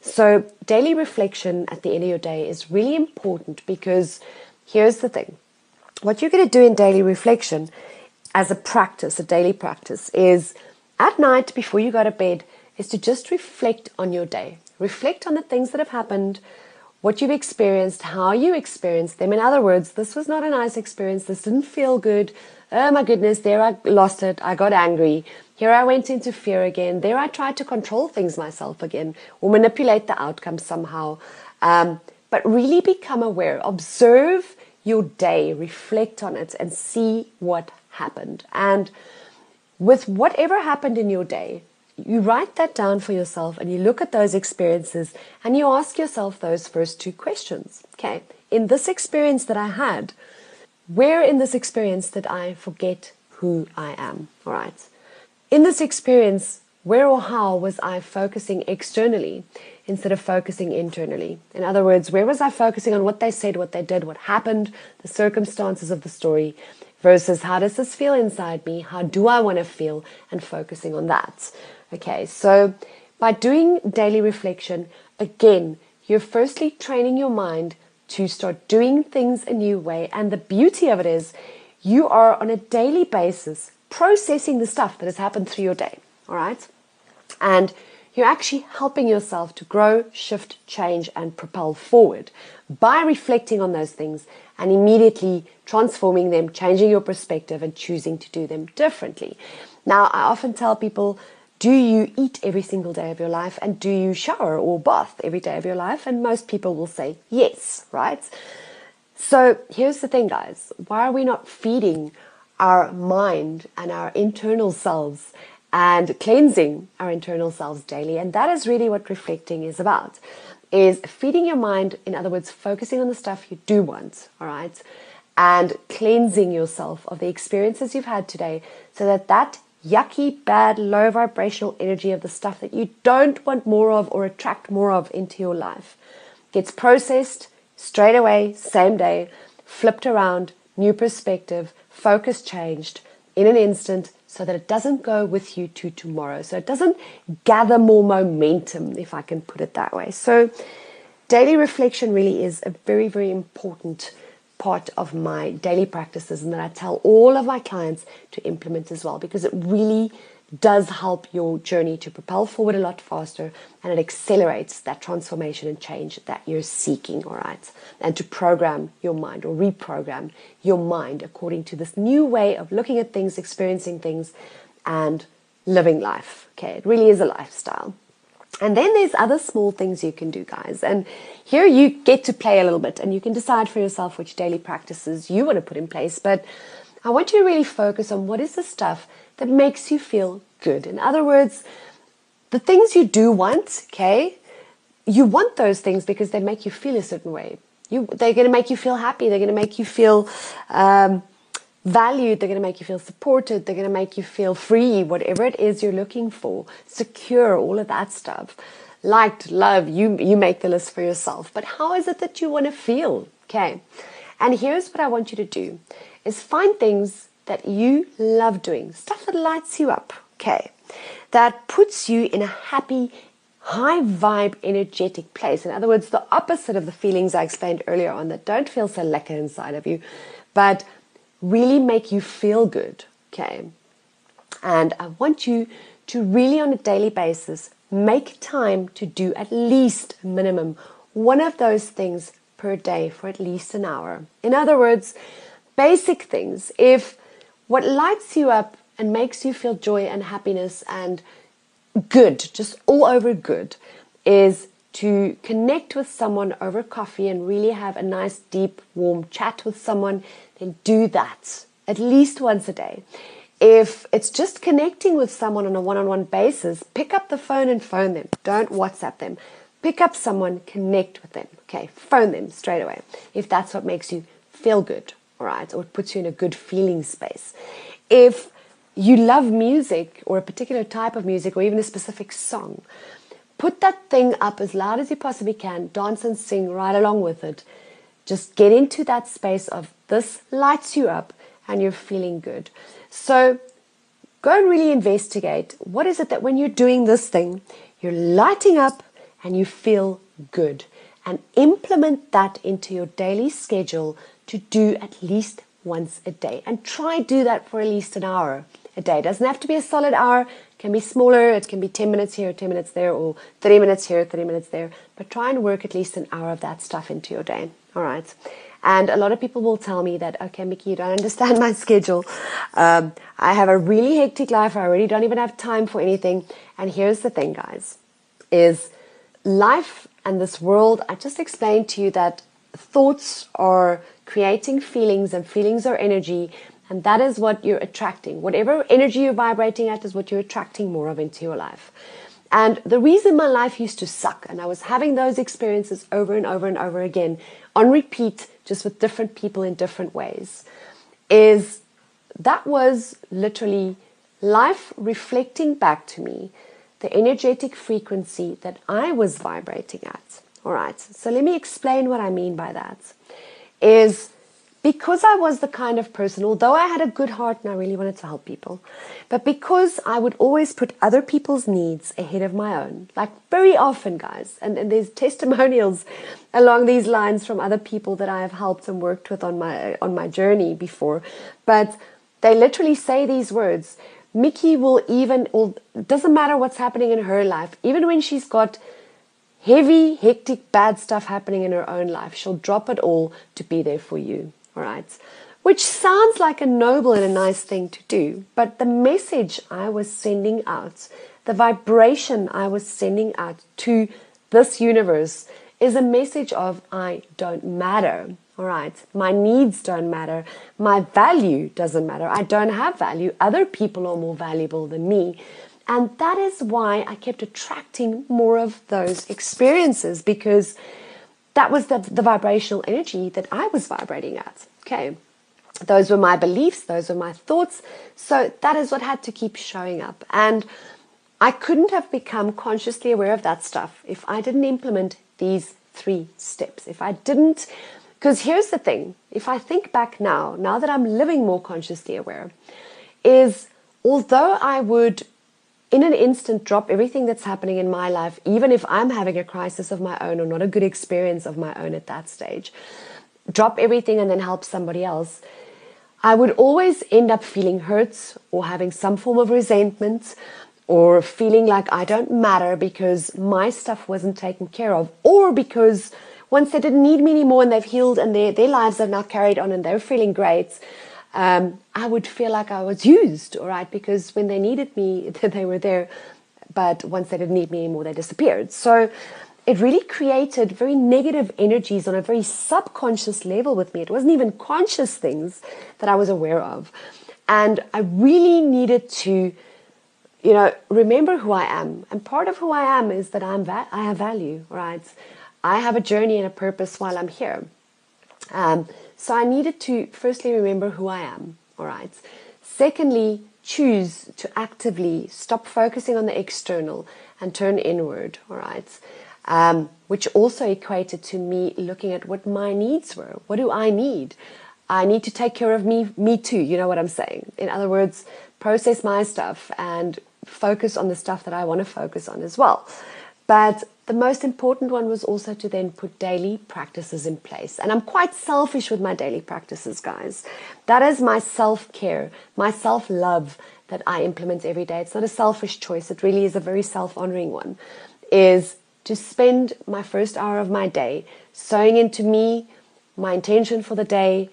So, daily reflection at the end of your day is really important because here's the thing what you're going to do in daily reflection as a practice, a daily practice, is at night before you go to bed, is to just reflect on your day. Reflect on the things that have happened, what you've experienced, how you experienced them. In other words, this was not a nice experience. This didn't feel good. Oh my goodness, there I lost it. I got angry. Here I went into fear again. There I tried to control things myself again or manipulate the outcome somehow. Um, but really become aware, observe your day, reflect on it, and see what happened. And with whatever happened in your day, you write that down for yourself and you look at those experiences and you ask yourself those first two questions. Okay, in this experience that I had, where in this experience did I forget who I am? All right. In this experience, where or how was I focusing externally instead of focusing internally? In other words, where was I focusing on what they said, what they did, what happened, the circumstances of the story, versus how does this feel inside me? How do I want to feel? And focusing on that. Okay, so by doing daily reflection, again, you're firstly training your mind to start doing things a new way. And the beauty of it is, you are on a daily basis processing the stuff that has happened through your day. All right. And you're actually helping yourself to grow, shift, change, and propel forward by reflecting on those things and immediately transforming them, changing your perspective, and choosing to do them differently. Now, I often tell people, do you eat every single day of your life and do you shower or bath every day of your life? And most people will say yes, right? So here's the thing, guys why are we not feeding our mind and our internal selves and cleansing our internal selves daily. And that is really what reflecting is about. Is feeding your mind, in other words, focusing on the stuff you do want, all right? And cleansing yourself of the experiences you've had today so that that yucky, bad, low vibrational energy of the stuff that you don't want more of or attract more of into your life gets processed straight away, same day, flipped around, new perspective, focus changed in an instant so that it doesn't go with you to tomorrow. So it doesn't gather more momentum, if I can put it that way. So daily reflection really is a very, very important part of my daily practices and that I tell all of my clients to implement as well because it really does help your journey to propel forward a lot faster and it accelerates that transformation and change that you're seeking, all right? And to program your mind or reprogram your mind according to this new way of looking at things, experiencing things, and living life. Okay, it really is a lifestyle. And then there's other small things you can do, guys. And here you get to play a little bit and you can decide for yourself which daily practices you want to put in place. But I want you to really focus on what is the stuff that makes you feel good. In other words, the things you do want, okay, you want those things because they make you feel a certain way. You, they're going to make you feel happy. They're going to make you feel um, valued. They're going to make you feel supported. They're going to make you feel free, whatever it is you're looking for, secure, all of that stuff. Liked, love, you, you make the list for yourself. But how is it that you want to feel? Okay. And here's what I want you to do is find things that you love doing, stuff that lights you up. Okay. That puts you in a happy, high vibe, energetic place. In other words, the opposite of the feelings I explained earlier on that don't feel so lekker inside of you, but really make you feel good. Okay. And I want you to really, on a daily basis, make time to do at least a minimum one of those things per day for at least an hour. In other words, basic things. If what lights you up and makes you feel joy and happiness and good, just all over good, is to connect with someone over coffee and really have a nice, deep, warm chat with someone then do that at least once a day. If it's just connecting with someone on a one on one basis, pick up the phone and phone them. Don't WhatsApp them. Pick up someone, connect with them. Okay, phone them straight away if that's what makes you feel good, right, or puts you in a good feeling space. If you love music or a particular type of music or even a specific song, put that thing up as loud as you possibly can, dance and sing right along with it. Just get into that space of this lights you up and you're feeling good. So go and really investigate what is it that when you're doing this thing, you're lighting up and you feel good. And implement that into your daily schedule to do at least once a day. And try do that for at least an hour a day. It doesn't have to be a solid hour. It can be smaller. It can be 10 minutes here, 10 minutes there, or 30 minutes here, 30 minutes there. But try and work at least an hour of that stuff into your day. All right. And a lot of people will tell me that, okay, Mickey, you don't (laughs) understand my schedule. Um, I have a really hectic life. I already don't even have time for anything. And here's the thing, guys, is life and this world, I just explained to you that thoughts are creating feelings and feelings are energy. And that is what you're attracting. Whatever energy you're vibrating at is what you're attracting more of into your life. And the reason my life used to suck and I was having those experiences over and over and over again on repeat, just with different people in different ways, is that was literally life reflecting back to me the energetic frequency that I was vibrating at. All right. So let me explain what I mean by that. Is because I was the kind of person, although I had a good heart and I really wanted to help people, but because I would always put other people's needs ahead of my own, like very often, guys, and, and there's (laughs) testimonials along these lines from other people that I have helped and worked with on my on my journey before, but they literally say these words. Mickey will even, doesn't matter what's happening in her life, even when she's got heavy, hectic, bad stuff happening in her own life, she'll drop it all to be there for you. All right. Which sounds like a noble and a nice thing to do, but the message I was sending out, the vibration I was sending out to this universe is a message of I don't matter. All right. My needs don't matter. My value doesn't matter. I don't have value. Other people are more valuable than me. And that is why I kept attracting more of those experiences because that was the, the vibrational energy that I was vibrating at. Okay. Those were my beliefs, those were my thoughts. So that is what had to keep showing up. And I couldn't have become consciously aware of that stuff if I didn't implement these three steps. If I didn't, because here's the thing if I think back now, now that I'm living more consciously aware, is although I would in an instant drop everything that's happening in my life, even if I'm having a crisis of my own or not a good experience of my own at that stage, drop everything and then help somebody else. I would always end up feeling hurt or having some form of resentment or feeling like I don't matter because my stuff wasn't taken care of or because once they didn't need me anymore and they've healed and their, their lives are now carried on and they're feeling great, um, I would feel like I was used, all right, because when they needed me, (laughs) they were there, but once they didn't need me anymore, they disappeared. So it really created very negative energies on a very subconscious level with me. It wasn't even conscious things that I was aware of. And I really needed to, you know, remember who I am. And part of who I am is that I'm va- I have value, right? I have a journey and a purpose while I'm here. Um, so I needed to firstly remember who I am, all right. Secondly, choose to actively stop focusing on the external and turn inward, all right. Um, which also equated to me looking at what my needs were. What do I need? I need to take care of me, me too. You know what I'm saying? In other words, process my stuff and focus on the stuff that I want to focus on as well. But the most important one was also to then put daily practices in place. And I'm quite selfish with my daily practices, guys. That is my self care, my self love that I implement every day. It's not a selfish choice, it really is a very self honoring one. Is to spend my first hour of my day sowing into me, my intention for the day,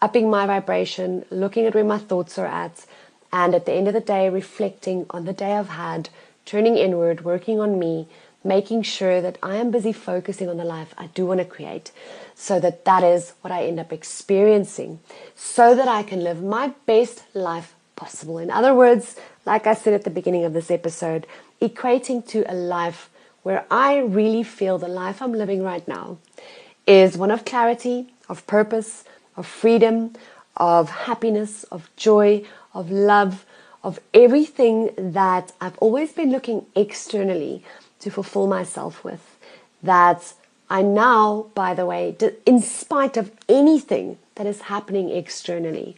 upping my vibration, looking at where my thoughts are at, and at the end of the day, reflecting on the day I've had, turning inward, working on me making sure that I am busy focusing on the life I do want to create so that that is what I end up experiencing so that I can live my best life possible. In other words, like I said at the beginning of this episode, equating to a life where I really feel the life I'm living right now is one of clarity, of purpose, of freedom, of happiness, of joy, of love, of everything that I've always been looking externally to fulfill myself with. That I now, by the way, in spite of anything that is happening externally,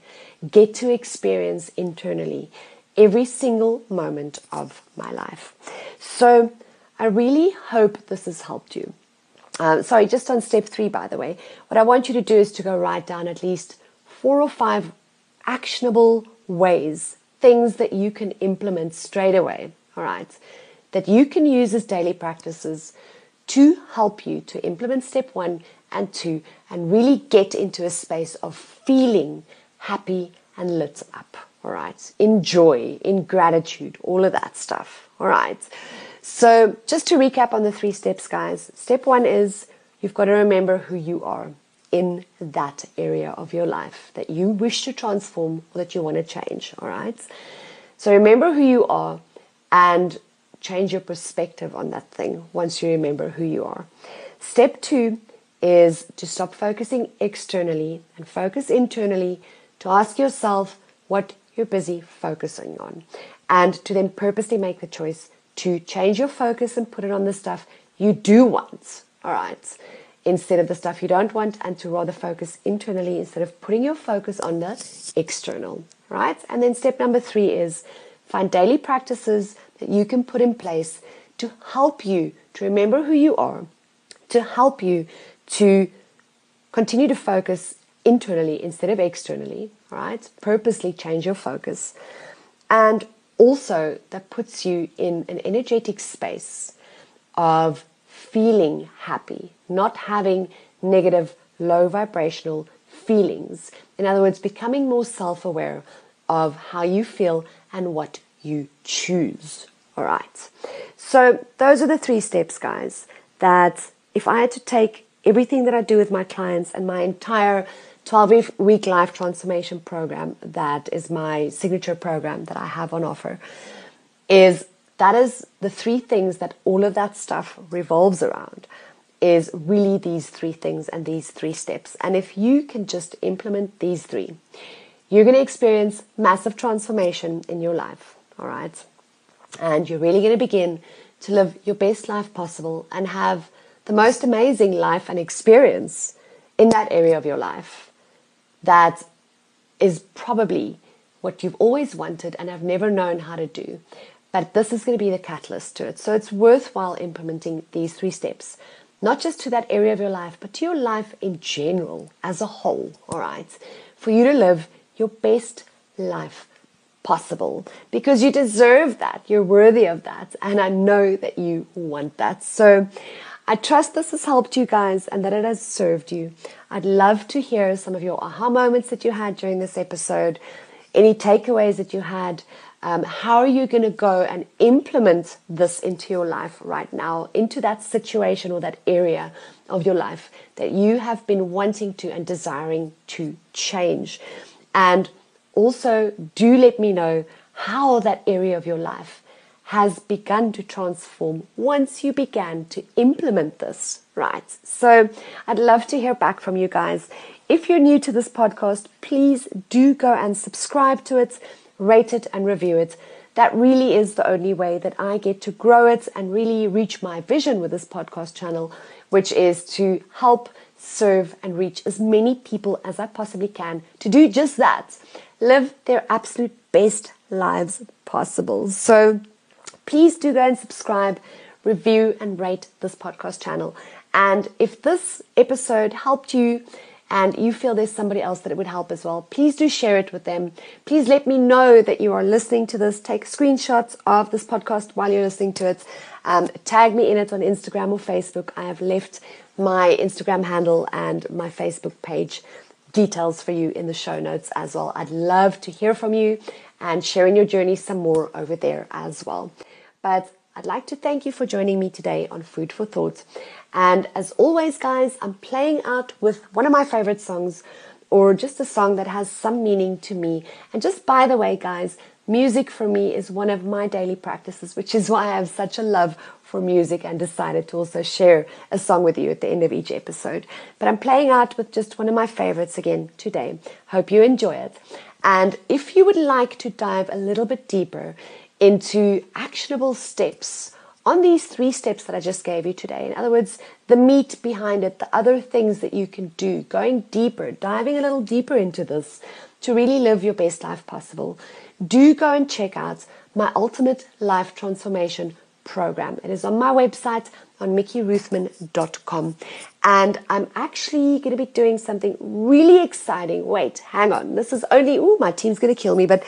get to experience internally every single moment of my life. So I really hope this has helped you. Uh, sorry, just on step three, by the way, what I want you to do is to go write down at least four or five actionable ways, things that you can implement straight away. All right that you can use as daily practices to help you to implement step one and two and really get into a space of feeling happy and lit up. All right. In joy, in gratitude, all of that stuff. All right. So, just to recap on the three steps, guys. Step one is you've got to remember who you are in that area of your life that you wish to transform or that you want to change. All right. So, remember who you are and change your perspective on that thing once you remember who you are. Step two is to stop focusing externally and focus internally to ask yourself what you're busy focusing on and to then purposely make the choice to change your focus and put it on the stuff you do want. All right. Instead of the stuff you don't want, and to rather focus internally instead of putting your focus on the external. Right. And then step number three is find daily practices that you can put in place to help you to remember who you are, to help you to continue to focus internally instead of externally, right? Purposely change your focus. And also, that puts you in an energetic space of feeling happy, not having negative, low vibrational feelings. In other words, becoming more self aware of how you feel and what you choose. All right. So those are the three steps, guys, that if I had to take everything that I do with my clients and my entire 12 week life transformation program, that is my signature program that I have on offer, is that is the three things that all of that stuff revolves around is really these three things and these three steps. And if you can just implement these three, you're going to experience massive transformation in your life. All right and you're really going to begin to live your best life possible and have the most amazing life and experience in that area of your life that is probably what you've always wanted and have never known how to do. But this is going to be the catalyst to it. So it's worthwhile implementing these three steps, not just to that area of your life, but to your life in general as a whole, all right? For you to live your best life possible because you deserve that. You're worthy of that. And I know that you want that. So I trust this has helped you guys and that it has served you. I'd love to hear some of your aha moments that you had during this episode, any takeaways that you had. Um, how are you going to go and implement this into your life right now, into that situation or that area of your life that you have been wanting to and desiring to change? And also, do let me know how that area of your life has begun to transform once you began to implement this, right? So, I'd love to hear back from you guys. If you're new to this podcast, please do go and subscribe to it rate it, and review it. That really is the only way that I get to grow it and really reach my vision with this podcast channel, which is to help serve and reach as many people as I possibly can to do just that live their absolute best lives possible. So please do go and subscribe, review, and rate this podcast channel. And if this episode helped you, and you feel there's somebody else that it would help as well, please do share it with them. Please let me know that you are listening to this. Take screenshots of this podcast while you're listening to it. Um, tag me in it on Instagram or Facebook. I have left my Instagram handle and my Facebook page details for you in the show notes as well. I'd love to hear from you and sharing your journey some more over there as well. But I'd like to thank you for joining me today on Food for Thought. And as always, guys, I'm playing out with one of my favorite songs or just a song that has some meaning to me. And just by the way, guys, music for me is one of my daily practices, which is why I have such a love for music and decided to also share a song with you at the end of each episode. But I'm playing out with just one of my favorites again today. Hope you enjoy it. And if you would like to dive a little bit deeper into actionable steps on these three steps that I just gave you today. In other words, the meat behind it, the other things that you can do, going deeper, diving a little deeper into this to really live your best life possible. Do go and check out my ultimate life transformation program. It is on my website on mickeyruthman.com. And I'm actually going to be doing something really exciting. Wait, hang on. This is only, oh, my team's going to kill me, but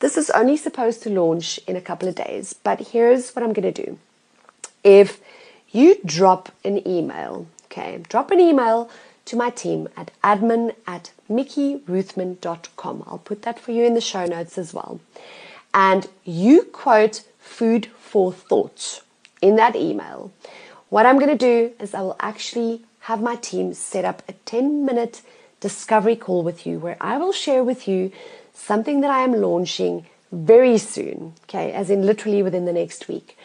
this is only supposed to launch in a couple of days. But here's what I'm going to do. If you drop an email, okay, drop an email to my team at admin at mickeyruthman.com. I'll put that for you in the show notes as well. And you quote food for thought in that email. What I'm going to do is I will actually have my team set up a 10 minute discovery call with you where I will share with you something that I am launching very soon, okay, as in literally within the next week.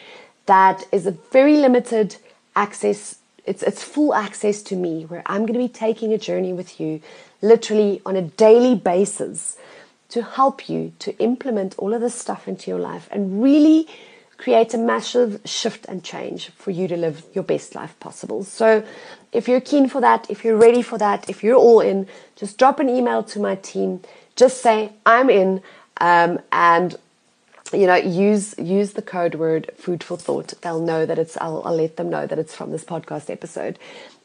That is a very limited access, it's, it's full access to me where I'm going to be taking a journey with you literally on a daily basis to help you to implement all of this stuff into your life and really create a massive shift and change for you to live your best life possible. So, if you're keen for that, if you're ready for that, if you're all in, just drop an email to my team. Just say, I'm in, um, and you know, use use the code word food for thought. They'll know that it's I'll, I'll let them know that it's from this podcast episode.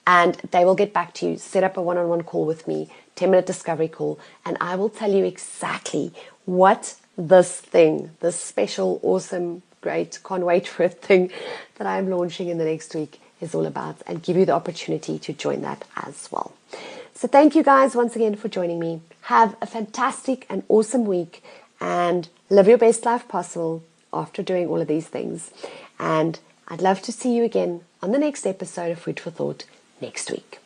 And they will get back to you, set up a one on one call with me, 10 minute discovery call, and I will tell you exactly what this thing, this special, awesome, great, can't wait for it thing that I'm launching in the next week is all about and give you the opportunity to join that as well. So thank you guys once again for joining me. Have a fantastic and awesome week and live your best life possible after doing all of these things. And I'd love to see you again on the next episode of Food for Thought next week.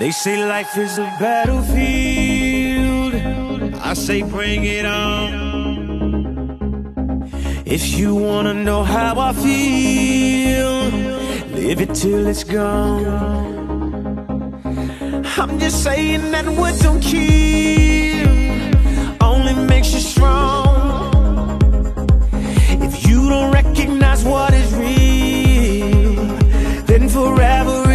They say life is a battlefield. I say bring it on. If you wanna know how I feel, live it till it's gone. I'm just saying that what don't kill only makes you strong. If you don't recognize what is real, then forever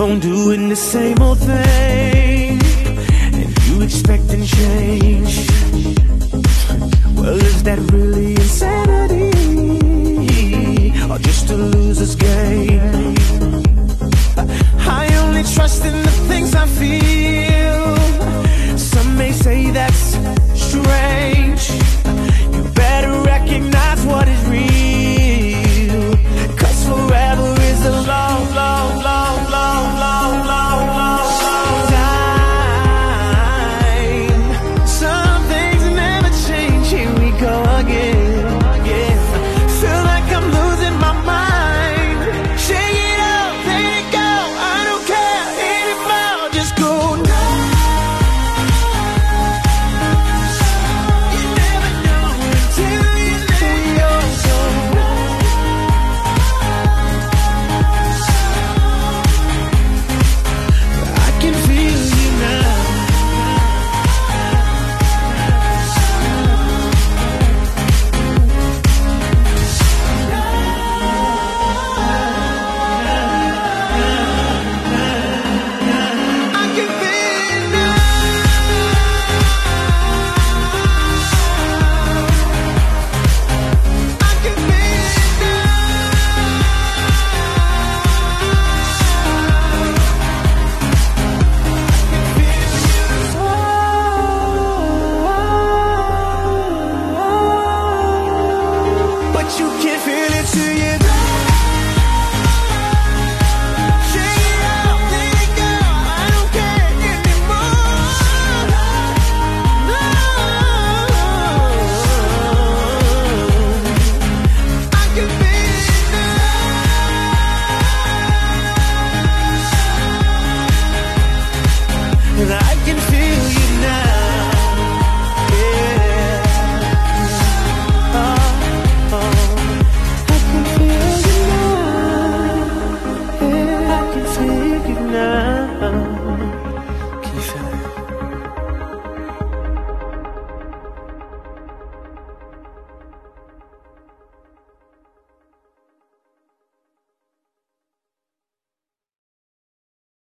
on doing the same old thing And you expecting change Well, is that really insanity? Or just a loser's game? I only trust in the things I feel Some may say that's strange You better recognize what is